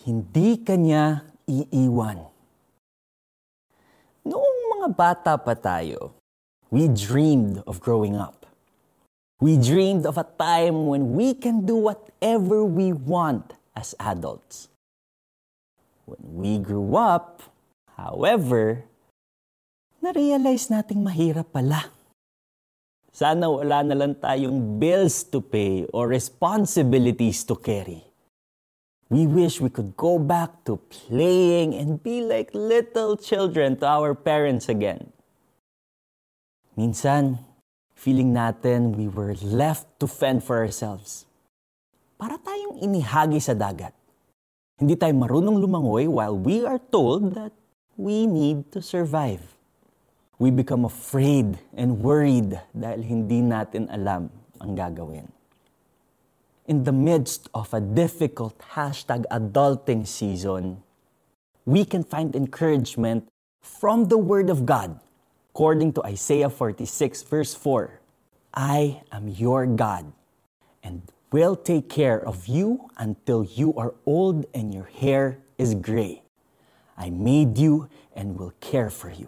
Hindi kanya iiwan. Noong mga bata pa tayo, we dreamed of growing up. We dreamed of a time when we can do whatever we want as adults. When we grew up, however, na-realize nating mahirap pala. Sana wala na lang tayong bills to pay or responsibilities to carry. We wish we could go back to playing and be like little children to our parents again. Minsan, feeling natin we were left to fend for ourselves. Para tayong inihagi sa dagat. Hindi tayo marunong lumangoy while we are told that we need to survive. We become afraid and worried dahil hindi natin alam ang gagawin in the midst of a difficult hashtag adulting season, we can find encouragement from the Word of God. According to Isaiah 46, verse 4, I am your God and will take care of you until you are old and your hair is gray. I made you and will care for you.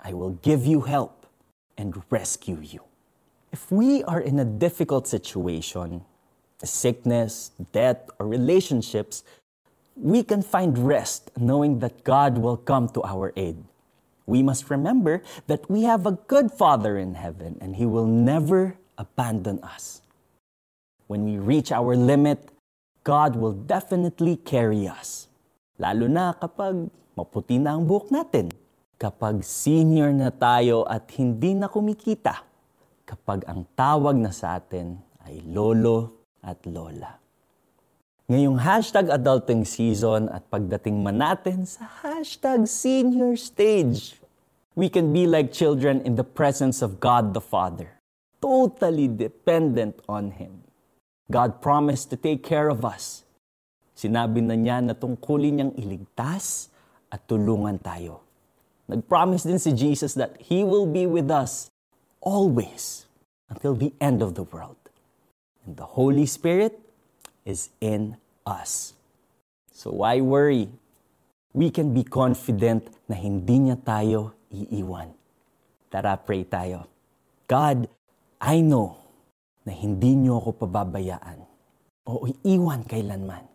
I will give you help and rescue you. If we are in a difficult situation, sickness, death, or relationships, we can find rest knowing that God will come to our aid. We must remember that we have a good Father in heaven and He will never abandon us. When we reach our limit, God will definitely carry us. Lalo na kapag maputi na ang buhok natin, kapag senior na tayo at hindi na kumikita, kapag ang tawag na sa atin ay lolo at lola. Ngayong hashtag adulting season at pagdating man natin sa hashtag senior stage, we can be like children in the presence of God the Father, totally dependent on Him. God promised to take care of us. Sinabi na niya na tungkulin niyang iligtas at tulungan tayo. Nag-promise din si Jesus that He will be with us always until the end of the world and the Holy Spirit is in us. So why worry? We can be confident na hindi niya tayo iiwan. Tara, pray tayo. God, I know na hindi niyo ako pababayaan o iiwan kailanman.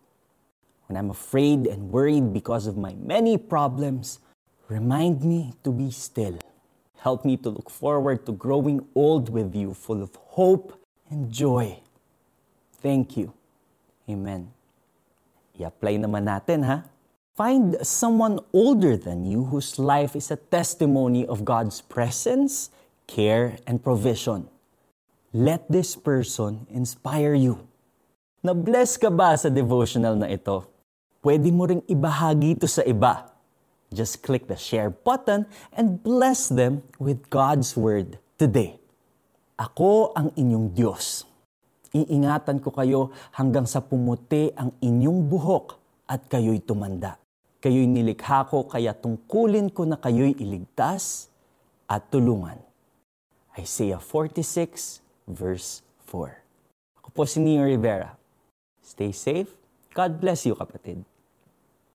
When I'm afraid and worried because of my many problems, remind me to be still. Help me to look forward to growing old with you, full of hope and joy. Thank you. Amen. I-apply naman natin ha. Find someone older than you whose life is a testimony of God's presence, care, and provision. Let this person inspire you. Na-bless ka ba sa devotional na ito? Pwede mo ring ibahagi ito sa iba. Just click the share button and bless them with God's Word today. Ako ang inyong Diyos Iingatan ko kayo hanggang sa pumuti ang inyong buhok at kayo'y tumanda. Kayo'y nilikha ko kaya tungkulin ko na kayo'y iligtas at tulungan. Isaiah 46 verse 4. Ako po si Neo Rivera. Stay safe. God bless you kapatid.